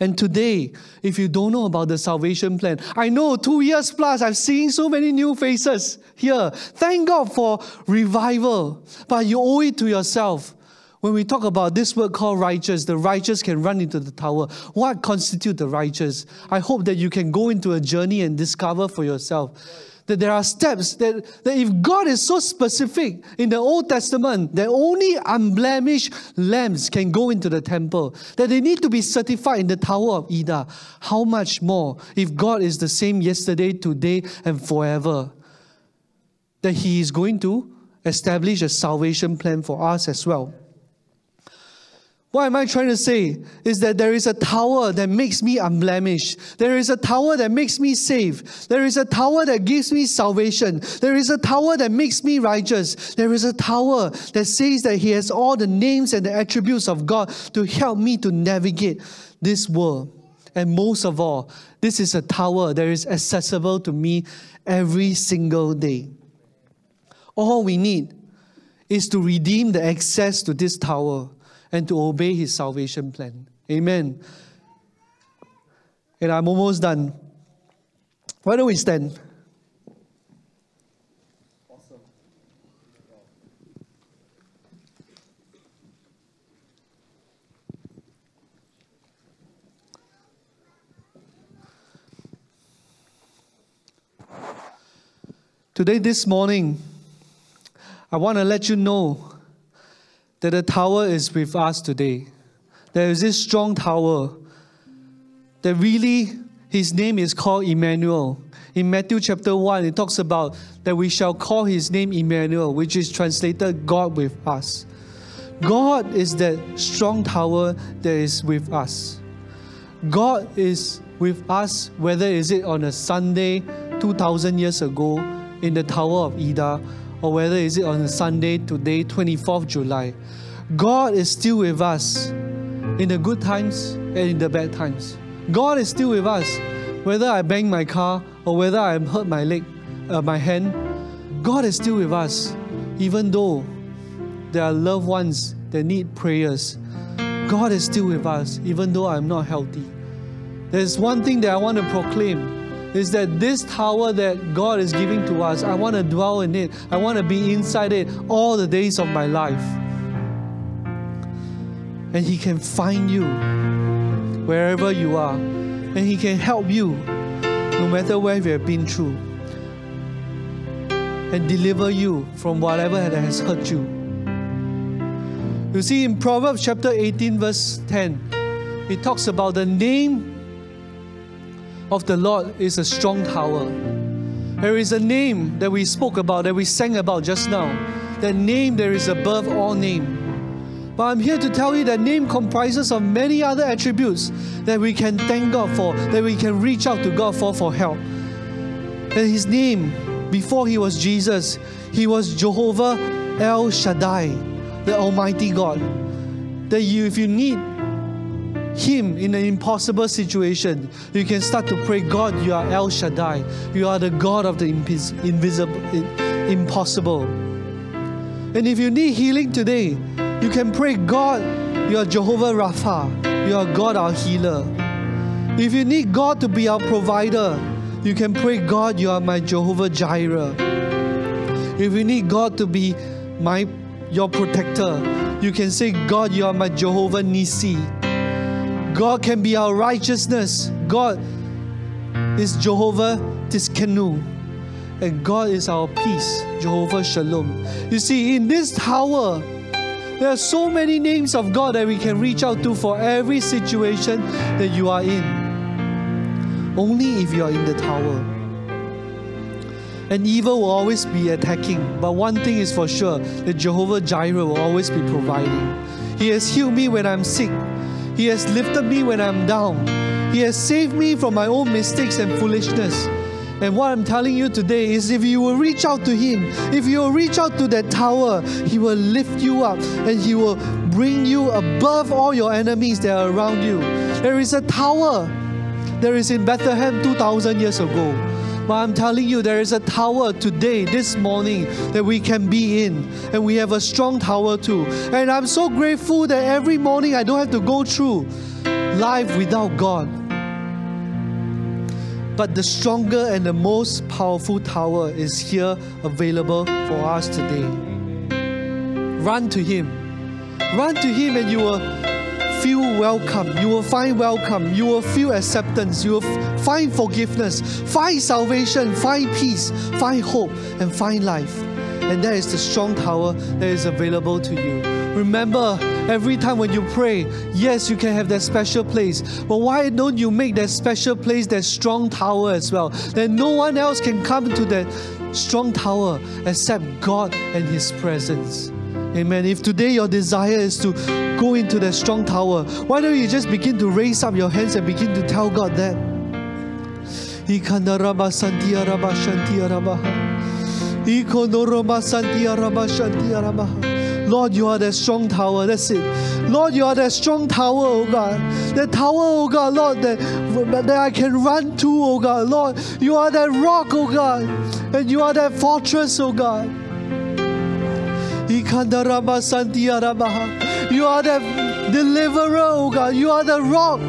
And today, if you don't know about the salvation plan, I know two years plus, I've seen so many new faces here. Thank God for revival. But you owe it to yourself. When we talk about this word called righteous, the righteous can run into the tower. What constitutes the righteous? I hope that you can go into a journey and discover for yourself that there are steps that, that if God is so specific in the Old Testament that only unblemished lambs can go into the temple, that they need to be certified in the Tower of Ida, how much more if God is the same yesterday, today, and forever? That He is going to establish a salvation plan for us as well. What am I trying to say? Is that there is a tower that makes me unblemished. There is a tower that makes me safe. There is a tower that gives me salvation. There is a tower that makes me righteous. There is a tower that says that He has all the names and the attributes of God to help me to navigate this world. And most of all, this is a tower that is accessible to me every single day. All we need is to redeem the access to this tower and to obey His salvation plan. Amen. And I'm almost done. Why don't we stand? Awesome. Today, this morning, I want to let you know that the tower is with us today. There is this strong tower that really, his name is called Emmanuel. In Matthew chapter 1, it talks about that we shall call his name Emmanuel, which is translated God with us. God is that strong tower that is with us. God is with us, whether is it on a Sunday 2,000 years ago in the Tower of Ida, or whether is it on a Sunday today, 24th July. God is still with us in the good times and in the bad times. God is still with us, whether I bang my car or whether I hurt my leg, uh, my hand. God is still with us, even though there are loved ones that need prayers. God is still with us, even though I'm not healthy. There's one thing that I want to proclaim is that this tower that God is giving to us, I want to dwell in it. I want to be inside it all the days of my life. And He can find you wherever you are. And He can help you no matter where you have been through. And deliver you from whatever that has hurt you. You see, in Proverbs chapter 18, verse 10, it talks about the name of the Lord is a strong tower. There is a name that we spoke about, that we sang about just now. That name there is above all name. But I'm here to tell you that name comprises of many other attributes that we can thank God for, that we can reach out to God for for help. And his name, before he was Jesus, he was Jehovah El Shaddai, the Almighty God. That you, if you need him in an impossible situation, you can start to pray, God, you are El Shaddai. You are the God of the invisible, impossible. And if you need healing today, you can pray, God, you are Jehovah Rapha. You are God, our healer. If you need God to be our provider, you can pray, God, you are my Jehovah Jireh. If you need God to be my your protector, you can say, God, you are my Jehovah Nisi. God can be our righteousness. God is Jehovah Tsidkenu. And God is our peace, Jehovah Shalom. You see, in this tower, there are so many names of God that we can reach out to for every situation that you are in. Only if you are in the tower. And evil will always be attacking. But one thing is for sure that Jehovah Jireh will always be providing. He has healed me when I'm sick. He has lifted me when I'm down. He has saved me from my own mistakes and foolishness. And what I'm telling you today is if you will reach out to Him, if you will reach out to that tower, He will lift you up and He will bring you above all your enemies that are around you. There is a tower there is in Bethlehem 2,000 years ago. But I'm telling you, there is a tower today, this morning, that we can be in. And we have a strong tower too. And I'm so grateful that every morning I don't have to go through life without God. But the stronger and the most powerful tower is here available for us today. Run to Him. Run to Him and you will feel welcome. You will find welcome. You will feel acceptance. You will find forgiveness, find salvation, find peace, find hope, and find life. And that is the strong tower that is available to you. Remember, every time when you pray, yes, you can have that special place. But why don't you make that special place that strong tower as well? That no one else can come to that strong tower except God and His presence. Amen. If today your desire is to go into that strong tower, why don't you just begin to raise up your hands and begin to tell God that? Lord, you are that strong tower. That's it. Lord, you are that strong tower, oh God. That tower, oh God, Lord, that, that I can run to, oh God. Lord, you are that rock, oh God. And you are that fortress, oh God. You are the deliverer, oh God. You are the rock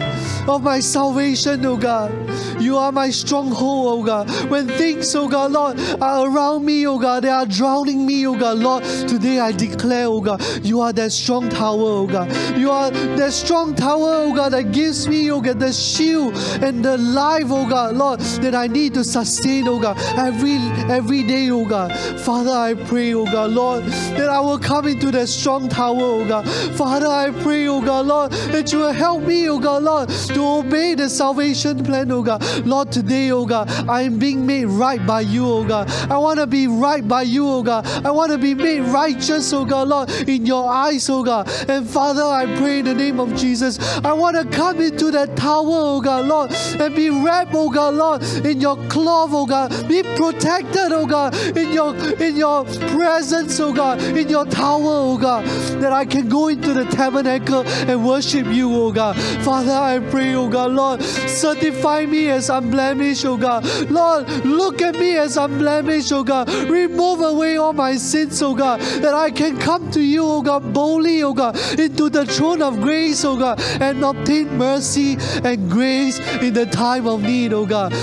of my salvation, oh God. You are my stronghold, oh God. When things, oh God, Lord, are around me, oh God, they are drowning me, oh God, Lord. Today I declare, oh God, you are that strong tower, oh God. You are that strong tower, oh God, that gives me, oh God, the shield and the life, oh God, Lord, that I need to sustain, oh God, every every day, oh God. Father, I pray, oh God, Lord, that I will come into that strong tower, oh God. Father, I pray, oh God, Lord, that you will help me, oh God, Lord, to obey the salvation plan, oh God. Lord, today, oh God, I am being made right by you, oh God. I want to be right by you, oh God. I want to be made righteous, oh God, Lord, in your eyes, oh God. And Father, I pray in the name of Jesus, I want to come into that tower, oh God, Lord, and be wrapped, oh God, Lord, in your cloth, oh God. Be protected, oh God, in your in your presence, oh God, in your tower, oh God, that I can go into the tabernacle and worship you, oh God. Father, I pray, oh God, Lord, certify me as unblemished, oh God. Lord, look at me as unblemished, oh God. Remove away all my sins, oh God, that I can come to you, oh God, boldly, oh God, into the throne of grace, oh God, and obtain mercy and grace in the time of need, oh God.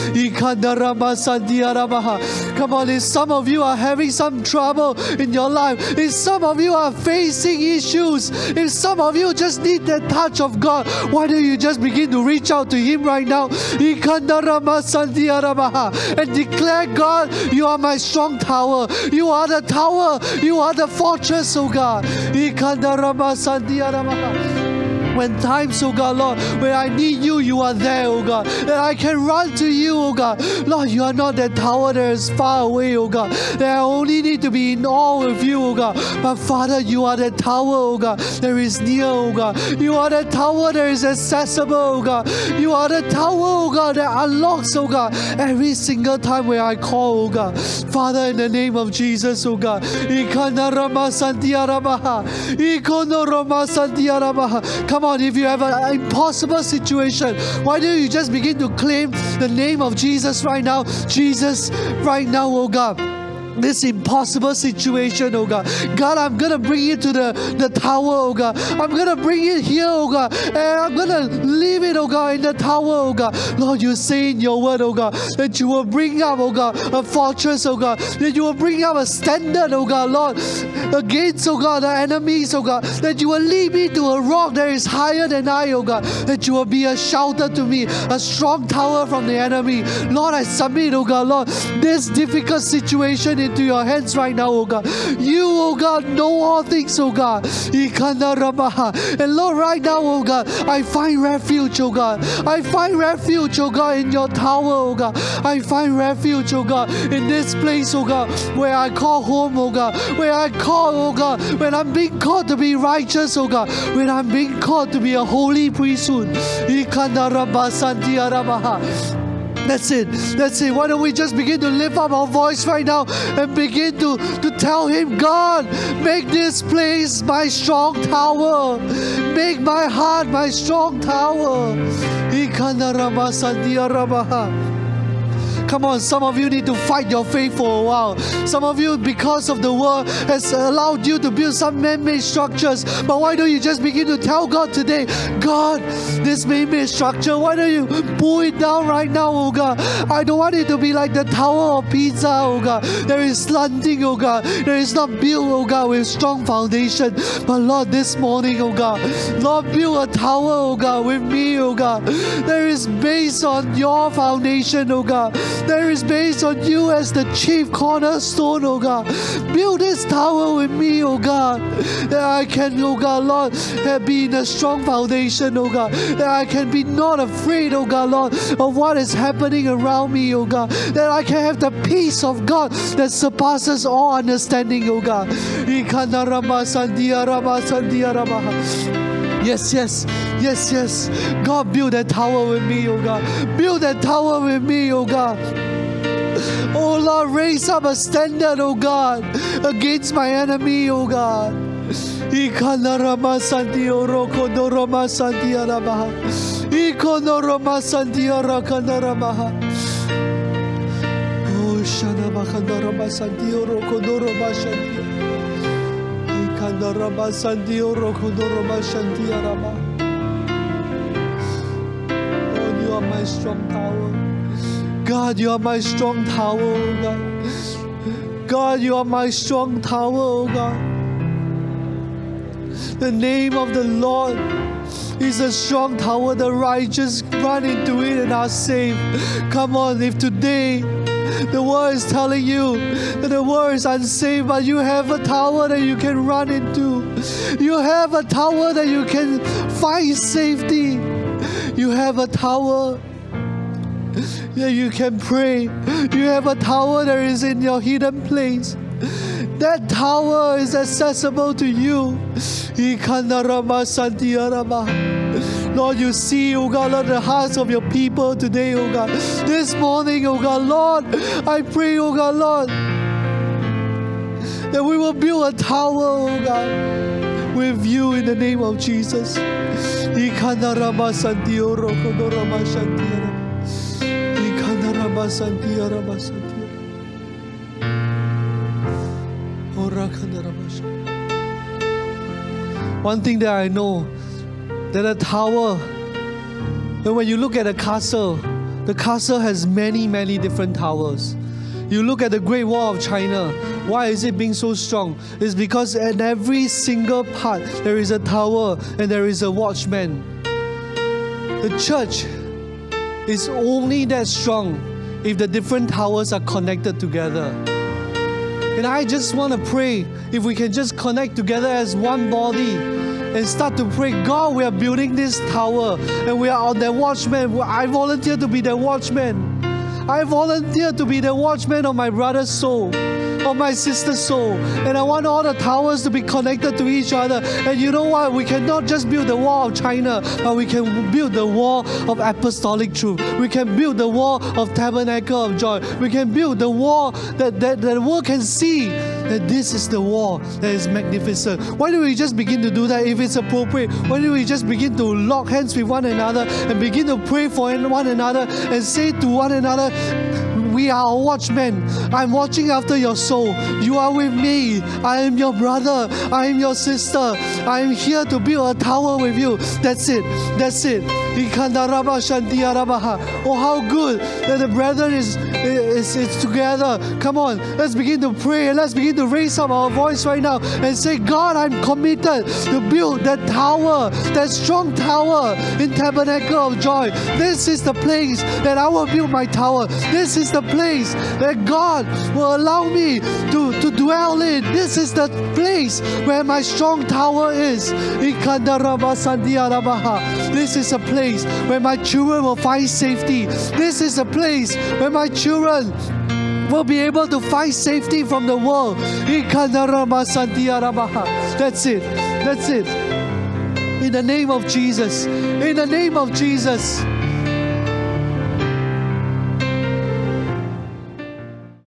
Come on, if some of you are having some trouble in your life, if some of you are facing issues, if some of you just need that touch of God, why don't you just begin to reach out to Him right now and declare, God, you are my strong tower. You are the tower. You are the fortress, oh God. When times, oh God, Lord, when I need you, you are there, oh God. That I can run to you, oh God. Lord, you are not that tower that is far away, oh God. That I only need to be in awe of you, oh God. But Father, you are that tower, oh God, that is near, oh God. You are that tower that is accessible, oh God. You are the tower, oh God, that unlocks, oh God, every single time when I call, oh God. Father, in the name of Jesus, oh God. Come on, if you have an impossible situation, why don't you just begin to claim the name of Jesus right now? Jesus, right now, oh God this impossible situation, oh God. God, I'm gonna bring it to the, the tower, oh God. I'm gonna bring it here, oh God. And I'm gonna leave it, oh God, in the tower, oh God. Lord, you say in your word, oh God, that you will bring up, oh God, a fortress, oh God. That you will bring up a standard, oh God, Lord, against, oh God, the enemies, oh God. That you will lead me to a rock that is higher than I, oh God. That you will be a shelter to me, a strong tower from the enemy. Lord, I submit, oh God, Lord, this difficult situation into your hands right now, oh God. You, oh God, know all things, oh God. And Lord, right now, oh God, I find refuge, oh God. I find refuge, oh God, in your tower, oh God. I find refuge, oh God, in this place, oh God, where I call home, oh God. Where I call, oh God, when I'm being called to be righteous, oh God. When I'm being called to be a holy priesthood. That's it. That's it. Why don't we just begin to lift up our voice right now and begin to, to tell Him, God, make this place my strong tower. Make my heart my strong tower. Come on, some of you need to fight your faith for a while. Some of you, because of the world, has allowed you to build some man-made structures. But why don't you just begin to tell God today, God, this man-made structure, why don't you pull it down right now, oh God? I don't want it to be like the Tower of Pisa, oh God. There is slanting, oh God. There is not built, oh God, with strong foundation. But Lord, this morning, oh God, Lord, build a tower, oh God, with me, oh God. There is based on your foundation, oh God that is based on you as the chief cornerstone, oh God. Build this tower with me, oh God, that I can, oh God, Lord, be in a strong foundation, oh God, that I can be not afraid, oh God, Lord, of what is happening around me, oh God, that I can have the peace of God that surpasses all understanding, oh God. Yes, yes, yes, yes. God, build that tower with me, oh God. Build that tower with me, oh God. Oh Lord, raise up a standard, oh God, against my enemy, oh God. Oh shana makandarama sandio roko doroma. Kandaraba Sandio Rokudoroma Shantiaraba. Lord, you are my strong tower. God, you are my strong tower, oh God. God, you are my strong tower, oh God. The name of the Lord is a strong tower. The righteous run into it and are saved. Come on, if today the world is telling you that the world is unsafe, but you have a tower that you can run into. You have a tower that you can find safety. You have a tower that you can pray. You have a tower that is in your hidden place. That tower is accessible to you. Lord, you see, oh God, Lord, the hearts of your people today, oh God. This morning, oh God, Lord, I pray, oh God, Lord, that we will build a tower, oh God, with you in the name of Jesus. One thing that I know that a tower, and when you look at a castle, the castle has many, many different towers. You look at the Great Wall of China, why is it being so strong? It's because in every single part there is a tower and there is a watchman. The church is only that strong if the different towers are connected together. And I just want to pray if we can just connect together as one body and start to pray, God, we are building this tower and we are on the watchman. I volunteer to be the watchman. I volunteer to be the watchman of my brother's soul of my sister's soul. And I want all the towers to be connected to each other. And you know what? We cannot just build the wall of China, but we can build the wall of apostolic truth. We can build the wall of tabernacle of joy. We can build the wall that, that, that the world can see that this is the wall that is magnificent. Why don't we just begin to do that if it's appropriate? Why don't we just begin to lock hands with one another and begin to pray for one another and say to one another, we are watchmen. I'm watching after your soul. You are with me. I am your brother. I am your sister. I am here to build a tower with you. That's it. That's it. Oh, how good that the brethren is, is, is together. Come on, let's begin to pray and let's begin to raise up our voice right now and say, God, I'm committed to build that tower, that strong tower in Tabernacle of Joy. This is the place that I will build my tower. This is the place that God will allow me to, to dwell in. This is the place where my strong tower is. This is a place where my children will find safety. This is a place where my children will be able to find safety from the world. That's it. That's it. In the name of Jesus. In the name of Jesus.